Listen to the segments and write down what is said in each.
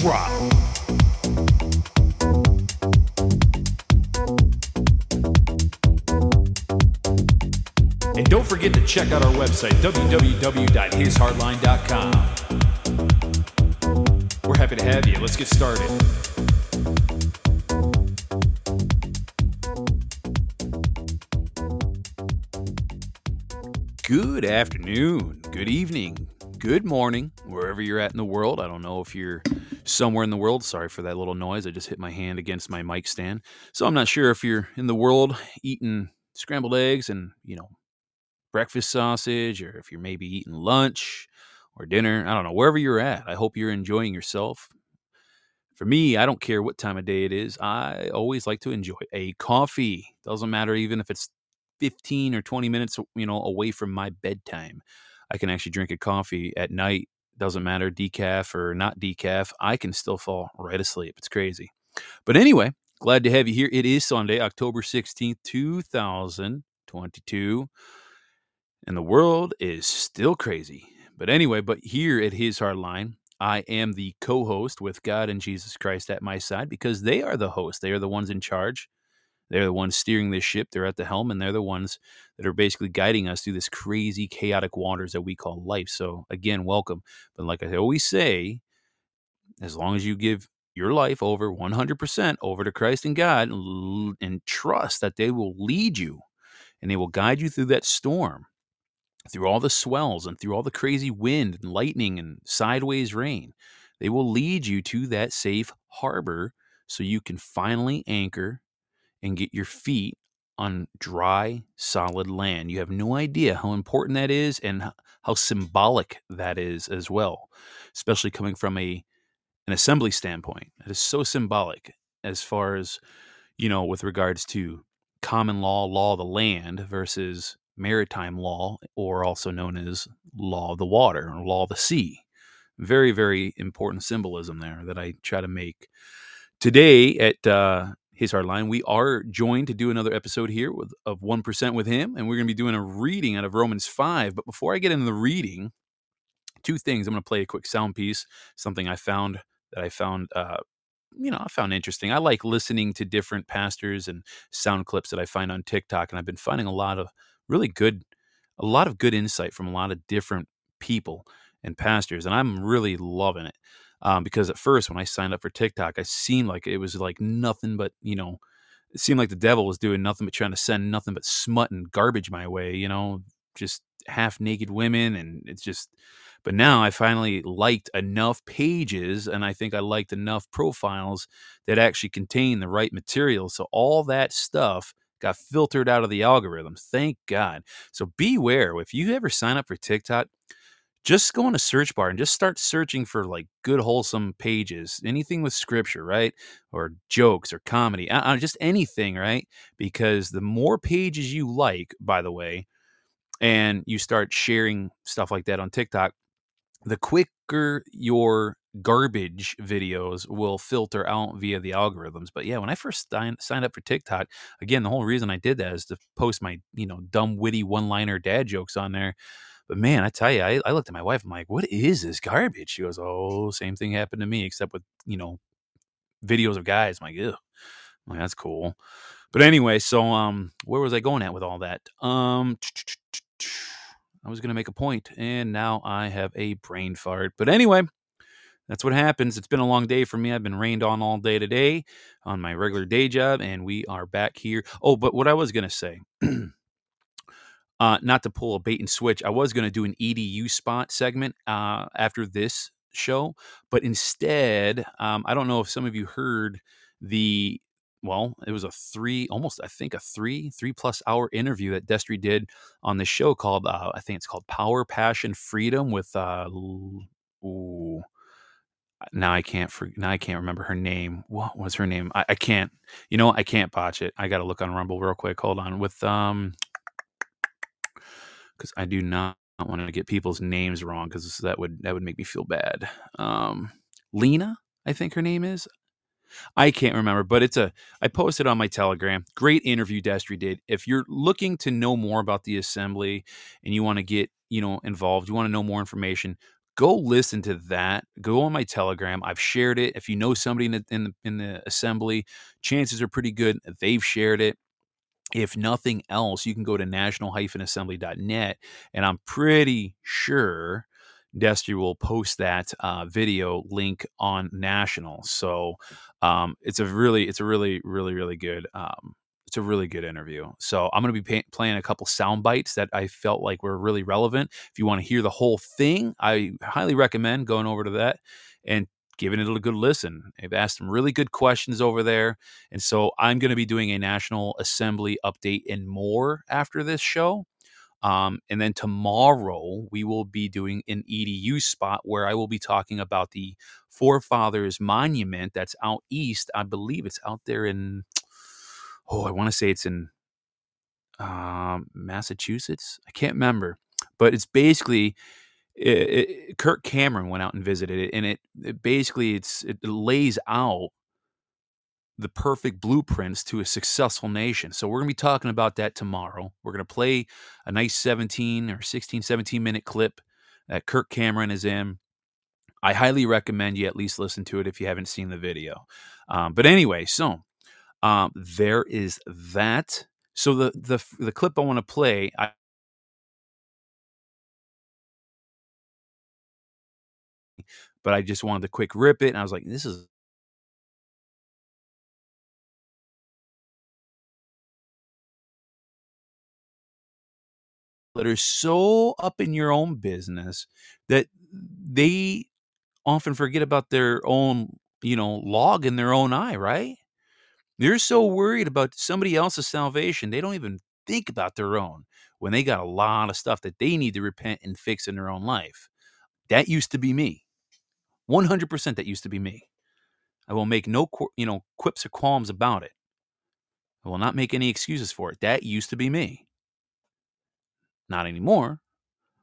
Drop. And don't forget to check out our website, www.hishardline.com. We're happy to have you. Let's get started. Good afternoon, good evening, good morning, wherever you're at in the world. I don't know if you're somewhere in the world. Sorry for that little noise. I just hit my hand against my mic stand. So I'm not sure if you're in the world eating scrambled eggs and, you know, breakfast sausage, or if you're maybe eating lunch or dinner. I don't know, wherever you're at. I hope you're enjoying yourself. For me, I don't care what time of day it is. I always like to enjoy a coffee. Doesn't matter even if it's 15 or 20 minutes, you know, away from my bedtime. I can actually drink a coffee at night. Doesn't matter, decaf or not decaf. I can still fall right asleep. It's crazy. But anyway, glad to have you here. It is Sunday, October 16th, 2022. And the world is still crazy. But anyway, but here at His Hardline, I am the co host with God and Jesus Christ at my side because they are the host. They are the ones in charge. They're the ones steering this ship. They're at the helm, and they're the ones that are basically guiding us through this crazy, chaotic waters that we call life. So, again, welcome. But like I always say, as long as you give your life over 100% over to Christ and God and trust that they will lead you and they will guide you through that storm, through all the swells and through all the crazy wind and lightning and sideways rain, they will lead you to that safe harbor so you can finally anchor and get your feet on dry, solid land. You have no idea how important that is and how symbolic that is as well, especially coming from a an assembly standpoint. It is so symbolic as far as you know with regards to common law, law of the land versus maritime law, or also known as law of the water or law of the sea. Very, very important symbolism there that I try to make today at uh, his Hard Line. We are joined to do another episode here with of one percent with him, and we're going to be doing a reading out of Romans five. But before I get into the reading, two things. I'm going to play a quick sound piece, something I found that I found. Uh, you know, I found interesting. I like listening to different pastors and sound clips that I find on TikTok, and I've been finding a lot of really good, a lot of good insight from a lot of different people and pastors, and I'm really loving it um, because at first when I signed up for TikTok, I seemed like it was like nothing but you know, it seemed like the devil was doing nothing but trying to send nothing but smut and garbage my way, you know, just half naked women, and it's just. But now I finally liked enough pages, and I think I liked enough profiles that actually contain the right material. So all that stuff got filtered out of the algorithm. Thank God. So beware if you ever sign up for TikTok just go on a search bar and just start searching for like good wholesome pages anything with scripture right or jokes or comedy uh, just anything right because the more pages you like by the way and you start sharing stuff like that on tiktok the quicker your garbage videos will filter out via the algorithms. But yeah when i first signed up for tiktok again the whole reason i did that is to post my you know dumb witty one liner dad jokes on there but man, I tell you, I, I looked at my wife. I'm like, what is this garbage? She goes, oh, same thing happened to me, except with, you know, videos of guys. I'm like, ew. I'm like, that's cool. But anyway, so um, where was I going at with all that? Um, I was to make a point, and now I have a brain fart. But anyway, that's what happens. It's been a long day for me. I've been rained on all day today on my regular day job, and we are back here. Oh, but what I was going to say. Uh, not to pull a bait and switch, I was going to do an EDU spot segment uh, after this show, but instead, um, I don't know if some of you heard the well, it was a three, almost I think a three, three plus hour interview that Destry did on this show called uh, I think it's called Power, Passion, Freedom with uh, ooh, now I can't now I can't remember her name. What was her name? I, I can't. You know, I can't botch it. I got to look on Rumble real quick. Hold on. With um, because I do not want to get people's names wrong because that would that would make me feel bad. Um, Lena, I think her name is. I can't remember, but it's a. I posted on my Telegram. Great interview Destry did. If you're looking to know more about the assembly and you want to get you know involved, you want to know more information, go listen to that. Go on my Telegram. I've shared it. If you know somebody in the in the, in the assembly, chances are pretty good they've shared it if nothing else, you can go to national-assembly.net, and I'm pretty sure Destry will post that uh, video link on National. So um, it's a really, it's a really, really, really good. Um, it's a really good interview. So I'm going to be pay- playing a couple sound bites that I felt like were really relevant. If you want to hear the whole thing, I highly recommend going over to that and giving it a good listen. They've asked some really good questions over there. And so I'm going to be doing a National Assembly update and more after this show. Um, and then tomorrow we will be doing an EDU spot where I will be talking about the Forefathers Monument that's out east. I believe it's out there in, oh, I want to say it's in um, Massachusetts. I can't remember, but it's basically it, it, Kirk Cameron went out and visited it, and it, it basically it's it lays out the perfect blueprints to a successful nation. So we're going to be talking about that tomorrow. We're going to play a nice 17 or 16, 17 minute clip that Kirk Cameron is in. I highly recommend you at least listen to it if you haven't seen the video. Um, but anyway, so um, there is that. So the the the clip I want to play, I, but I just wanted to quick rip it. And I was like, this is that are so up in your own business that they often forget about their own, you know, log in their own eye, right? They're so worried about somebody else's salvation, they don't even think about their own when they got a lot of stuff that they need to repent and fix in their own life. That used to be me. 100% that used to be me. I will make no, you know, quips or qualms about it. I will not make any excuses for it. That used to be me. Not anymore,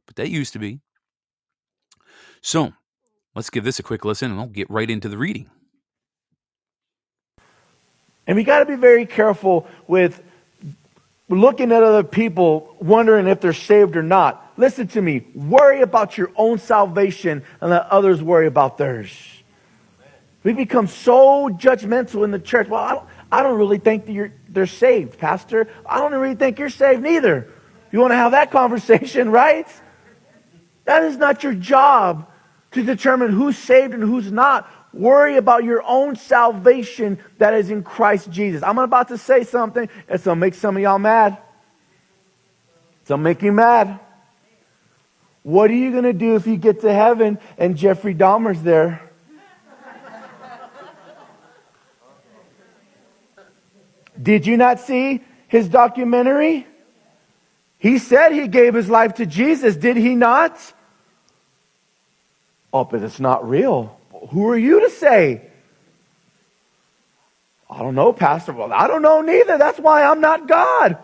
but that used to be. So, let's give this a quick listen and I'll get right into the reading. And we got to be very careful with looking at other people, wondering if they're saved or not. Listen to me. Worry about your own salvation and let others worry about theirs. We become so judgmental in the church. Well, I don't, I don't really think that you're, they're saved, Pastor. I don't really think you're saved neither. You want to have that conversation, right? That is not your job to determine who's saved and who's not. Worry about your own salvation that is in Christ Jesus. I'm about to say something that's going to make some of y'all mad. It's going to make you mad. What are you going to do if you get to heaven and Jeffrey Dahmer's there? Did you not see his documentary? He said he gave his life to Jesus, did he not? Oh, but it's not real. Who are you to say? I don't know, Pastor. Well, I don't know neither. That's why I'm not God.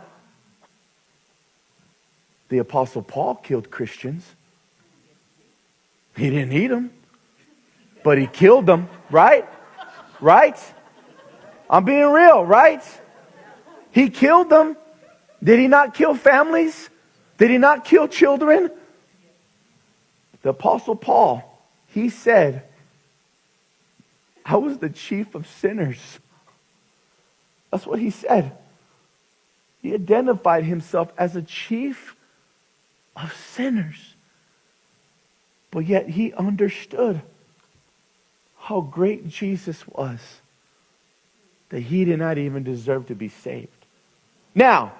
The Apostle Paul killed Christians. He didn't eat them, but he killed them, right? Right? I'm being real, right? He killed them. Did he not kill families? Did he not kill children? The Apostle Paul, he said, I was the chief of sinners. That's what he said. He identified himself as a chief of sinners. But yet he understood how great Jesus was that he did not even deserve to be saved. Now,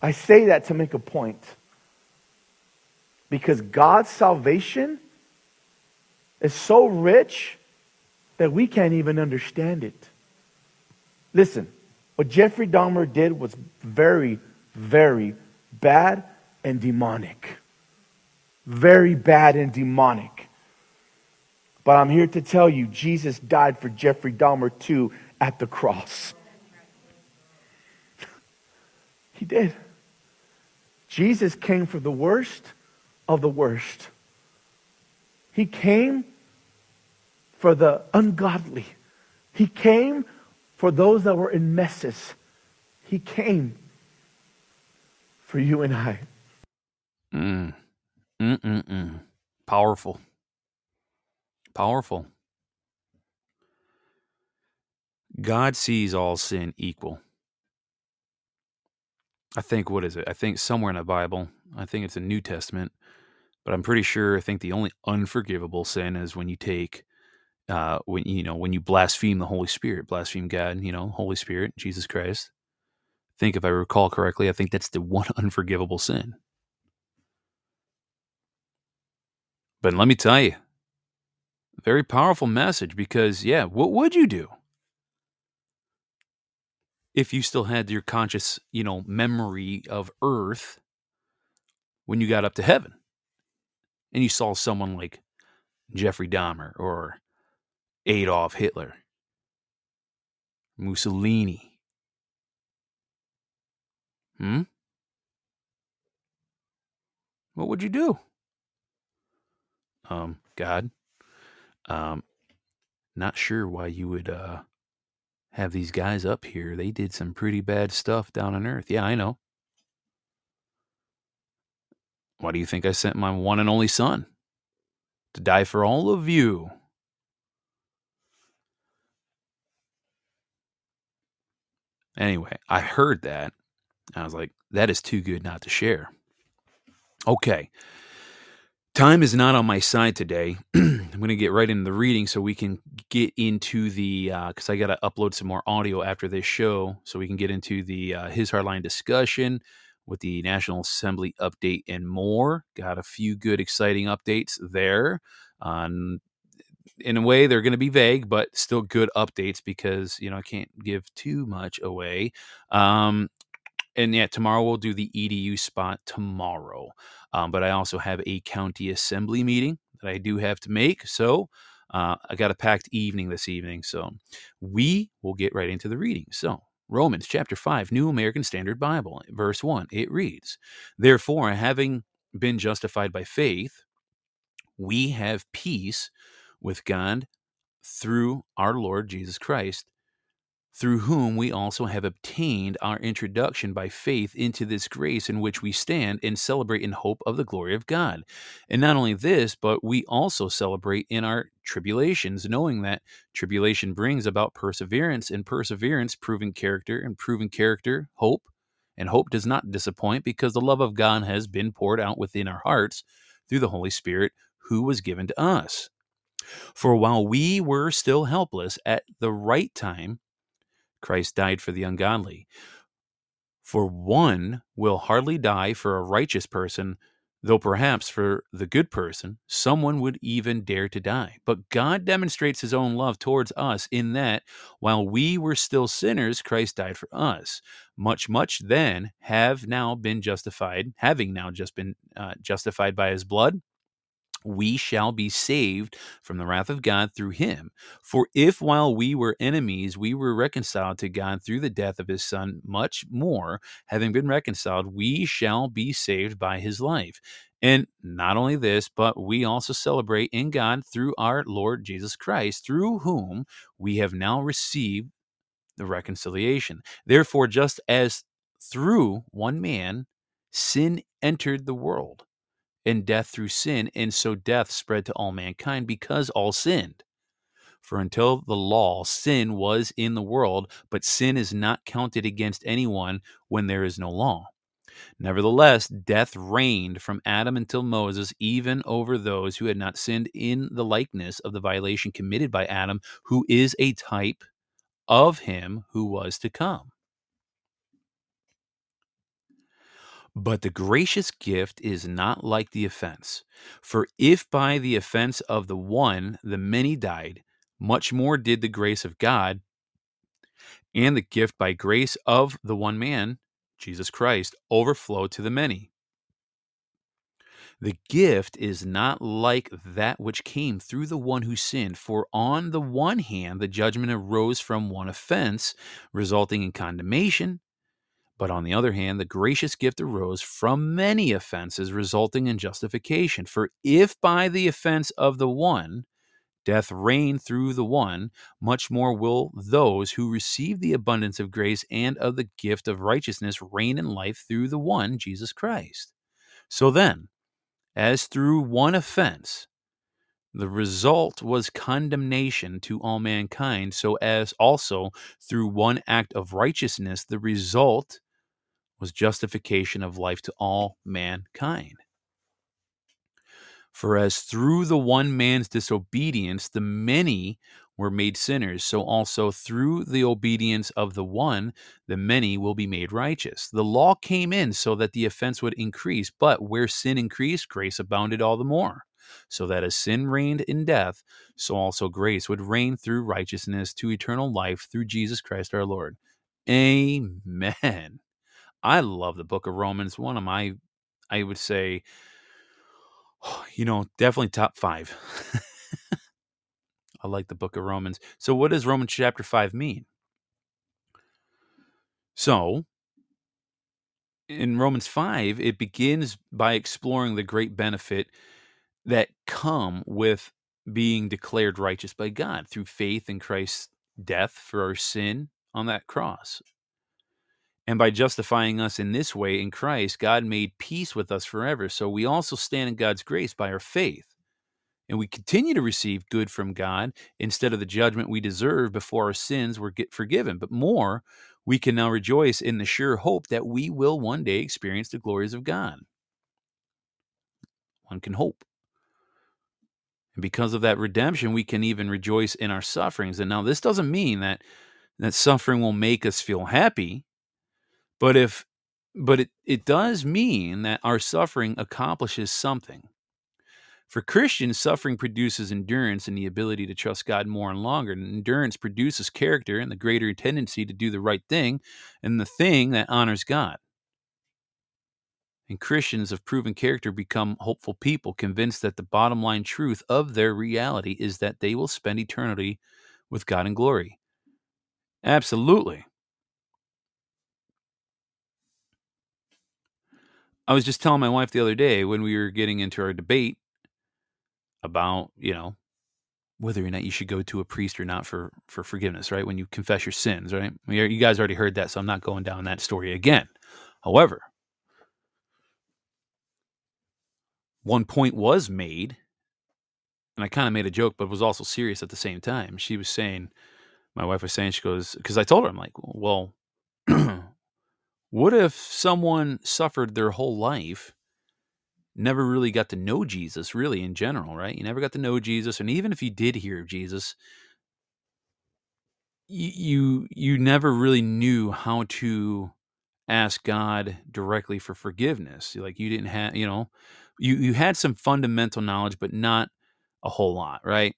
I say that to make a point. Because God's salvation is so rich that we can't even understand it. Listen, what Jeffrey Dahmer did was very, very bad and demonic. Very bad and demonic. But I'm here to tell you, Jesus died for Jeffrey Dahmer too at the cross. he did. Jesus came for the worst of the worst. He came for the ungodly. He came for those that were in messes. He came for you and I. Mm. Mm-mm-mm. Powerful. Powerful. God sees all sin equal. I think, what is it? I think somewhere in the Bible, I think it's a New Testament, but I'm pretty sure I think the only unforgivable sin is when you take uh when you know when you blaspheme the Holy Spirit, blaspheme God, you know, Holy Spirit, Jesus Christ. Think if I recall correctly, I think that's the one unforgivable sin. But let me tell you, very powerful message because yeah, what would you do? If you still had your conscious, you know, memory of earth when you got up to heaven and you saw someone like Jeffrey Dahmer or Adolf Hitler, Mussolini. Hmm? What would you do? Um, God, um, not sure why you would uh, have these guys up here. They did some pretty bad stuff down on Earth. Yeah, I know. Why do you think I sent my one and only son to die for all of you? Anyway, I heard that. I was like, that is too good not to share. Okay. Time is not on my side today. I'm going to get right into the reading so we can get into the, because uh, I got to upload some more audio after this show so we can get into the uh, His Hardline discussion with the National Assembly update and more. Got a few good, exciting updates there. Um, in a way, they're going to be vague, but still good updates because, you know, I can't give too much away. Um, and yeah, tomorrow we'll do the EDU spot tomorrow. Um, but I also have a county assembly meeting that I do have to make. So uh, I got a packed evening this evening. So we will get right into the reading. So Romans chapter 5, New American Standard Bible, verse 1, it reads, Therefore, having been justified by faith, we have peace with God through our Lord Jesus Christ, through whom we also have obtained our introduction by faith into this grace in which we stand and celebrate in hope of the glory of God. And not only this, but we also celebrate in our tribulations, knowing that tribulation brings about perseverance, and perseverance, proven character, and proven character, hope. And hope does not disappoint because the love of God has been poured out within our hearts through the Holy Spirit who was given to us. For while we were still helpless, at the right time, Christ died for the ungodly. For one will hardly die for a righteous person, though perhaps for the good person, someone would even dare to die. But God demonstrates his own love towards us in that while we were still sinners, Christ died for us. Much, much then have now been justified, having now just been uh, justified by his blood we shall be saved from the wrath of God through him. For if while we were enemies, we were reconciled to God through the death of his Son, much more, having been reconciled, we shall be saved by his life. And not only this, but we also celebrate in God through our Lord Jesus Christ, through whom we have now received the reconciliation. Therefore, just as through one man sin entered the world, and death through sin, and so death spread to all mankind because all sinned. For until the law, sin was in the world, but sin is not counted against anyone when there is no law. Nevertheless, death reigned from Adam until Moses, even over those who had not sinned in the likeness of the violation committed by Adam, who is a type of him who was to come. But the gracious gift is not like the offense. For if by the offense of the one the many died, much more did the grace of God and the gift by grace of the one man, Jesus Christ, overflow to the many. The gift is not like that which came through the one who sinned. For on the one hand, the judgment arose from one offense, resulting in condemnation. But on the other hand, the gracious gift arose from many offenses, resulting in justification. For if by the offense of the one, death reigned through the one, much more will those who receive the abundance of grace and of the gift of righteousness reign in life through the one, Jesus Christ. So then, as through one offense, the result was condemnation to all mankind, so as also through one act of righteousness, the result was justification of life to all mankind. For as through the one man's disobedience the many were made sinners, so also through the obedience of the one the many will be made righteous. The law came in so that the offense would increase, but where sin increased, grace abounded all the more. So that as sin reigned in death, so also grace would reign through righteousness to eternal life through Jesus Christ our Lord. Amen. I love the book of Romans. One of my, I would say, you know, definitely top five. I like the book of Romans. So, what does Romans chapter 5 mean? So, in Romans 5, it begins by exploring the great benefit that come with being declared righteous by God through faith in Christ's death for our sin on that cross. And by justifying us in this way in Christ, God made peace with us forever. So we also stand in God's grace by our faith. And we continue to receive good from God instead of the judgment we deserve before our sins were get forgiven. But more, we can now rejoice in the sure hope that we will one day experience the glories of God. One can hope. And because of that redemption, we can even rejoice in our sufferings. And now this doesn't mean that that suffering will make us feel happy but if but it, it does mean that our suffering accomplishes something. For Christians, suffering produces endurance and the ability to trust God more and longer. And endurance produces character and the greater tendency to do the right thing and the thing that honors God. And Christians of proven character become hopeful people, convinced that the bottom line truth of their reality is that they will spend eternity with God in glory. Absolutely. I was just telling my wife the other day when we were getting into our debate about, you know, whether or not you should go to a priest or not for for forgiveness, right? When you confess your sins, right? You guys already heard that, so I'm not going down that story again. However, one point was made, and I kind of made a joke, but was also serious at the same time. She was saying, my wife was saying, she goes, because I told her, I'm like, well, What if someone suffered their whole life, never really got to know Jesus, really in general, right? You never got to know Jesus, and even if you did hear of Jesus, you you, never really knew how to ask God directly for forgiveness. Like you didn't have, you know, you you had some fundamental knowledge, but not a whole lot, right?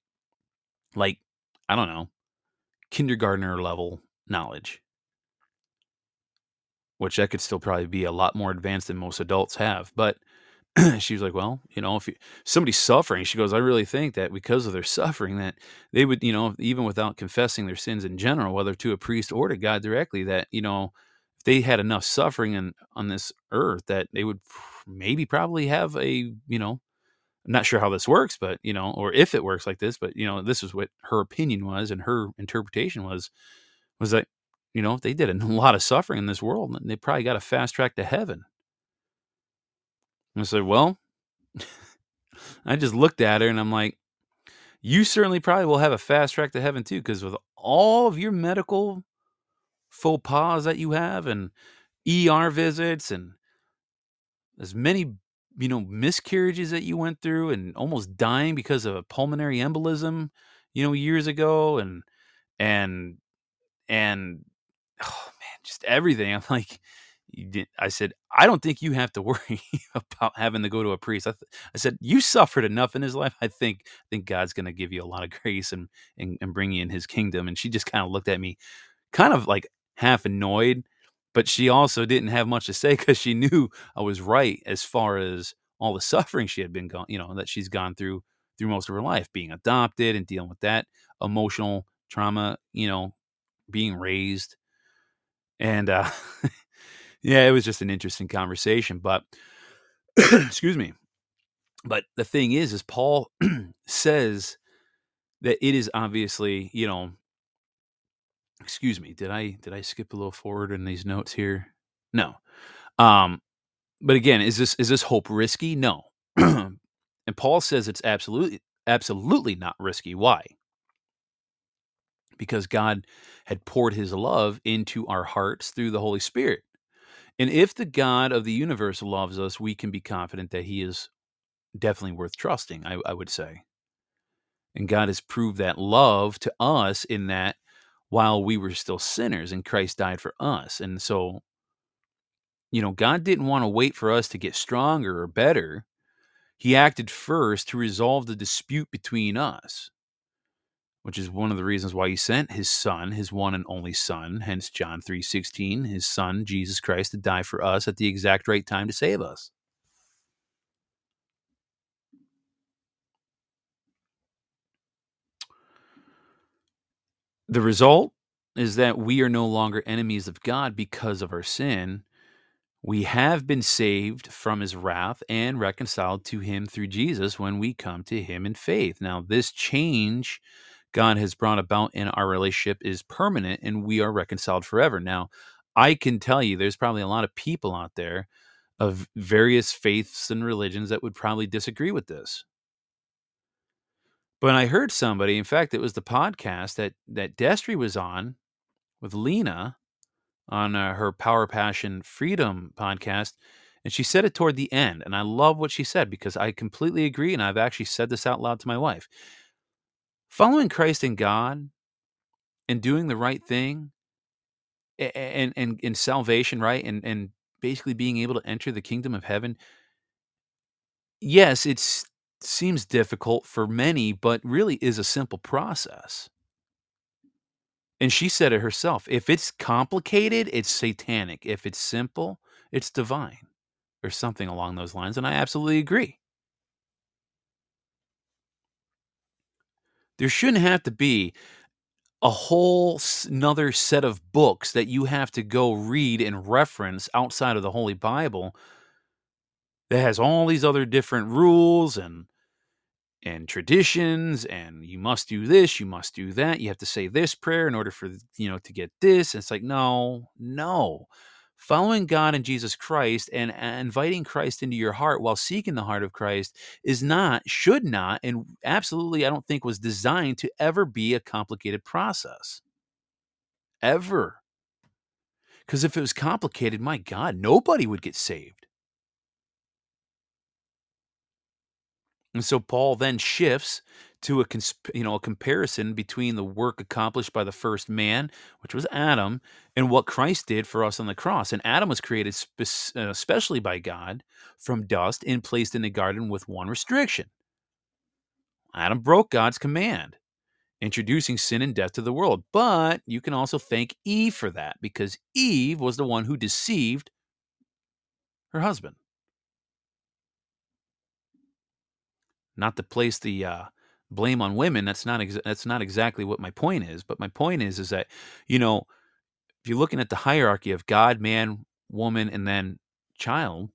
Like I don't know, kindergartner level knowledge which that could still probably be a lot more advanced than most adults have. But she was like, well, you know, if you, somebody's suffering, she goes, I really think that because of their suffering, that they would, you know, even without confessing their sins in general, whether to a priest or to God directly, that, you know, if they had enough suffering in, on this earth, that they would maybe probably have a, you know, I'm not sure how this works, but, you know, or if it works like this, but, you know, this is what her opinion was and her interpretation was, was that you know, they did a lot of suffering in this world, and they probably got a fast track to heaven. And I said, Well, I just looked at her and I'm like, You certainly probably will have a fast track to heaven too, because with all of your medical faux pas that you have and ER visits and as many you know miscarriages that you went through and almost dying because of a pulmonary embolism you know years ago and and and oh man, just everything. I'm like, I said, I don't think you have to worry about having to go to a priest. I, th- I said, you suffered enough in his life. I think, I think God's going to give you a lot of grace and, and, and bring you in his kingdom. And she just kind of looked at me kind of like half annoyed, but she also didn't have much to say because she knew I was right as far as all the suffering she had been gone, you know, that she's gone through through most of her life, being adopted and dealing with that emotional trauma, you know, being raised. And uh yeah, it was just an interesting conversation, but excuse me. But the thing is is Paul says that it is obviously, you know, excuse me, did I did I skip a little forward in these notes here? No. Um but again, is this is this hope risky? No. and Paul says it's absolutely absolutely not risky. Why? Because God had poured his love into our hearts through the Holy Spirit. And if the God of the universe loves us, we can be confident that he is definitely worth trusting, I, I would say. And God has proved that love to us in that while we were still sinners and Christ died for us. And so, you know, God didn't want to wait for us to get stronger or better. He acted first to resolve the dispute between us, which is one of the reasons why he sent his son, his one and only son, hence John 3:16, his son Jesus Christ to die for us at the exact right time to save us. The result is that we are no longer enemies of God because of our sin. We have been saved from his wrath and reconciled to him through Jesus when we come to him in faith. Now, this change God has brought about in our relationship is permanent and we are reconciled forever. Now, I can tell you there's probably a lot of people out there of various faiths and religions that would probably disagree with this. But I heard somebody, in fact, it was the podcast that that Destry was on with Lena on uh, her Power Passion Freedom podcast, and she said it toward the end, and I love what she said because I completely agree, and I've actually said this out loud to my wife. Following Christ and God and doing the right thing and and in salvation, right, and and basically being able to enter the kingdom of heaven. Yes, it seems difficult for many, but really is a simple process. And she said it herself. If it's complicated, it's satanic. If it's simple, it's divine or something along those lines. And I absolutely agree. There shouldn't have to be a whole another set of books that you have to go read and reference outside of the Holy Bible that has all these other different rules and and traditions and you must do this you must do that you have to say this prayer in order for you know to get this and it's like no no following god and jesus christ and, inviting christ into your heart while seeking the heart of christ is not should not and absolutely i don't think was designed to ever be a complicated process. Ever. Because if it was complicated my god nobody would get saved. And so Paul then shifts to a consp- you know a comparison between the work accomplished by the first man, which was Adam, and what Christ did for us on the cross. And Adam was created spe- uh, especially by God from dust and placed in the garden with one restriction. Adam broke God's command, introducing sin and death to the world. But you can also thank Eve for that because Eve was the one who deceived her husband. not to place the uh, blame on women. That's not exa- that's not exactly what my point is. But my point is is that you know if you're looking at the hierarchy of God, man, woman, and then child,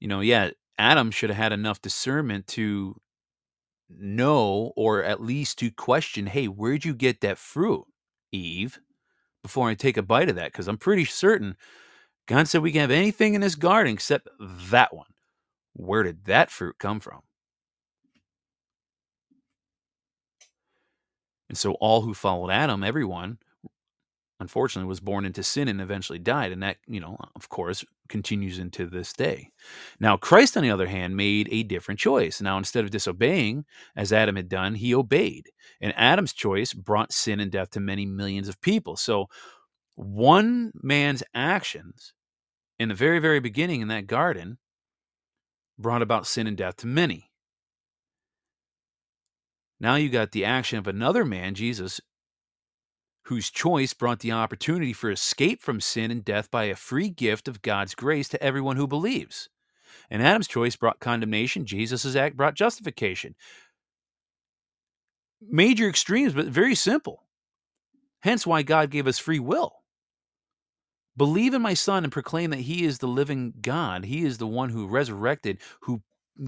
you know, yeah, Adam should have had enough discernment to know or at least to question, hey, where'd you get that fruit, Eve? Before I take a bite of that, because I'm pretty certain God said we can have anything in this garden except that one. Where did that fruit come from? And so all who followed Adam, everyone, unfortunately, was born into sin and eventually died. And that, you know, of course, continues into this day. Now, Christ, on the other hand, made a different choice. Now, instead of disobeying, as Adam had done, he obeyed. And Adam's choice brought sin and death to many millions of people. So, one man's actions in the very, very beginning in that garden brought about sin and death to many. Now you got the action of another man, Jesus, whose choice brought the opportunity for escape from sin and death by a free gift of God's grace to everyone who believes. And Adam's choice brought condemnation. Jesus' act brought justification. Major extremes, but very simple. Hence why God gave us free will. Believe in my son and proclaim that he is the living God. He is the one who resurrected, who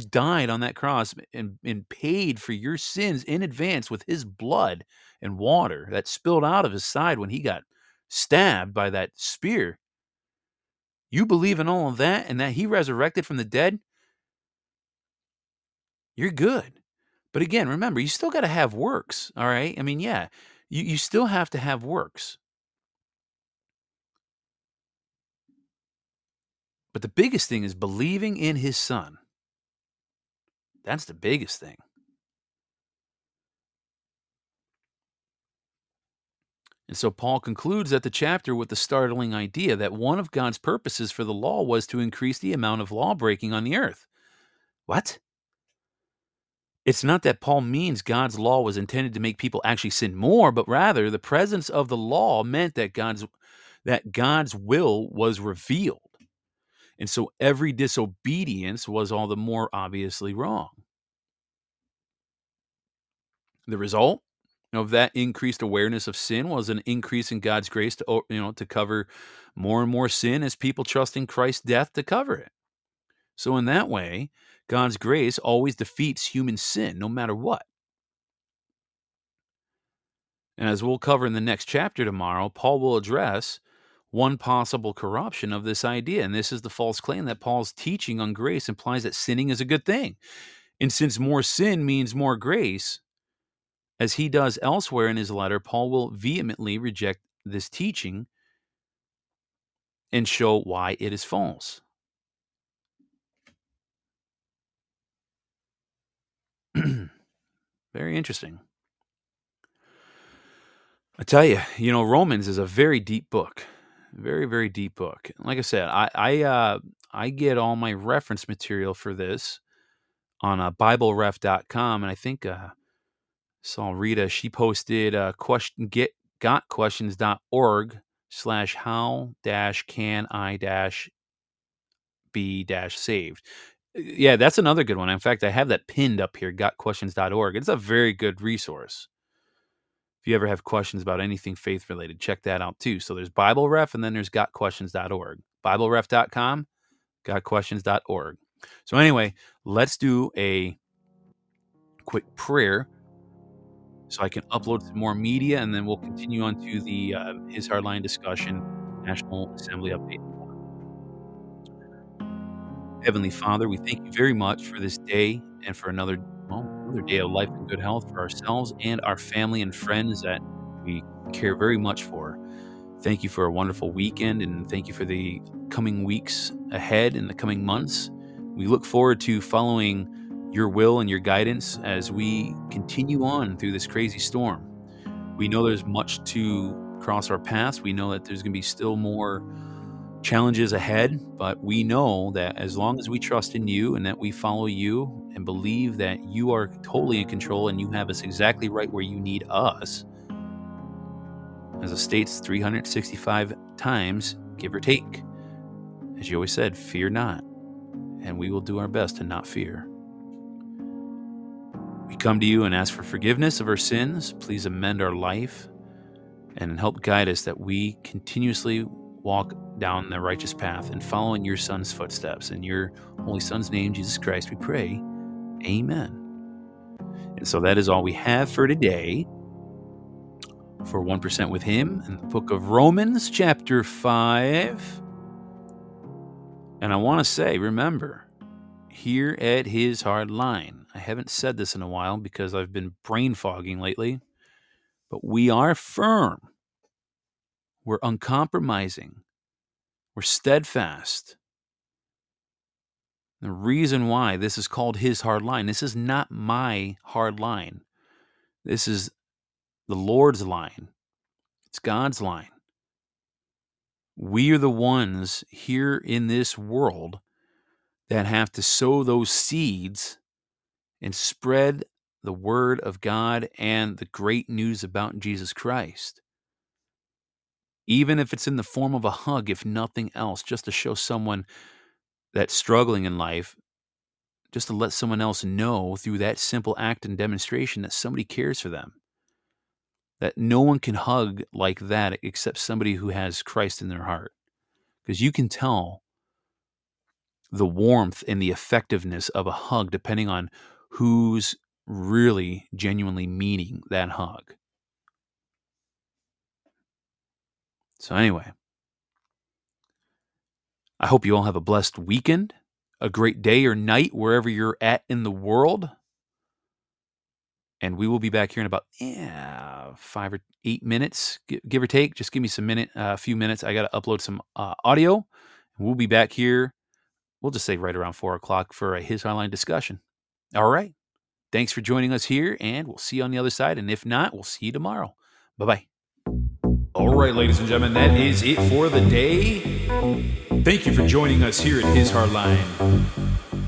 died on that cross and, and paid for your sins in advance with his blood and water that spilled out of his side when he got stabbed by that spear. You believe in all of that and that he resurrected from the dead? You're good. But again, remember, you still got to have works. All right. I mean, yeah, you, you still have to have works. But the biggest thing is believing in his son. That's the biggest thing. And so Paul concludes that the chapter with the startling idea that one of God's purposes for the law was to increase the amount of law breaking on the earth. What? It's not that Paul means God's law was intended to make people actually sin more, but rather the presence of the law meant that God's that God's will was revealed. And so every disobedience was all the more obviously wrong. The result of that increased awareness of sin was an increase in God's grace to you know to cover more and more sin as people trust in Christ's death to cover it. So in that way, God's grace always defeats human sin no matter what. And as we'll cover in the next chapter tomorrow, Paul will address one possible corruption of this idea. And this is the false claim that Paul's teaching on grace implies that sinning is a good thing. And since more sin means more grace, as he does elsewhere in his letter, Paul will vehemently reject this teaching and show why it is false. Very interesting. I tell you, you know, Romans is a very deep book very very deep book. Like I said, I I uh, I get all my reference material for this on uh, BibleRef.com, and I think uh, saw Rita she posted uh, question get got questions.org slash how dash can I dash be dash saved. Yeah, that's another good one. In fact, I have that pinned up here, gotquestions.org. It's a very good resource if you ever have questions about anything faith related, check that out too. So there's Bible Ref and then there's gotquestions.org. BibleRef.com, gotquestions.org. So anyway, let's do a quick prayer so I can upload some more media and then we'll continue on to the uh, His Hardline discussion, National Assembly update. Heavenly Father, we thank you very much for this day and for another another day of life and good health for ourselves and our family and friends that we care very much for. Thank you for a wonderful weekend and thank you for the coming weeks ahead and the coming months. We look forward to following your will and your guidance as we continue on through this crazy storm. We know there's much to cross our paths. We know that there's going to be still more challenges ahead, but we know that as long as we trust in you and that we follow you and believe that you are totally in control and you have us exactly right where you need us, as it states 365 times, give or take. As you always said, fear not, and we will do our best to not fear. We come to you and ask for forgiveness of our sins. Please amend our life and help guide us that we continuously walk down the righteous path and follow in your Son's footsteps. In your Holy Son's name, Jesus Christ, we pray. Amen. And so that is all we have for today for 1% with Him in the book of Romans, chapter 5. And I want to say, remember, here at His Hard Line, I haven't said this in a while because I've been brain fogging lately, but we are firm. We're uncompromising. We're steadfast. The reason why this is called his hard line, this is not my hard line. This is the Lord's line. It's God's line. We are the ones here in this world that have to sow those seeds and spread the word of God and the great news about Jesus Christ even if it's in the form of a hug, if nothing else, just to show someone that's struggling in life, just to let someone else know through that simple act and demonstration that somebody cares for them. That no one can hug like that except somebody who has Christ in their heart. Because you can tell the warmth and the effectiveness of a hug depending on who's really genuinely meaning that hug. So, anyway, I hope you all have a blessed weekend, a great day or night wherever you're at in the world. And we will be back here in about yeah, five or eight minutes, give or take. Just give me some minute, a uh, few minutes. I got to upload some uh, audio. We'll be back here. We'll just say right around four o'clock for a His Hardline discussion. All right. Thanks for joining us here, and we'll see you on the other side. And if not, we'll see you tomorrow. Bye bye. All right, ladies and gentlemen, that is it for the day. Thank you for joining us here at His Hardline.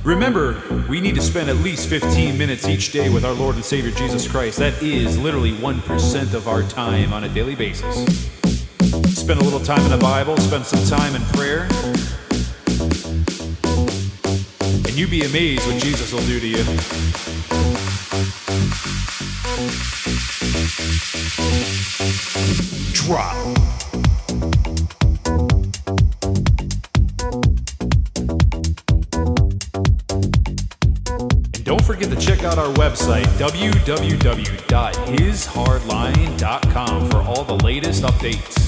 Remember, we need to spend at least 15 minutes each day with our Lord and Savior Jesus Christ. That is literally 1% of our time on a daily basis. Spend a little time in the Bible, spend some time in prayer. And you'd be amazed what Jesus will do to you. Drop. And don't forget to check out our website, www.hishardline.com, for all the latest updates.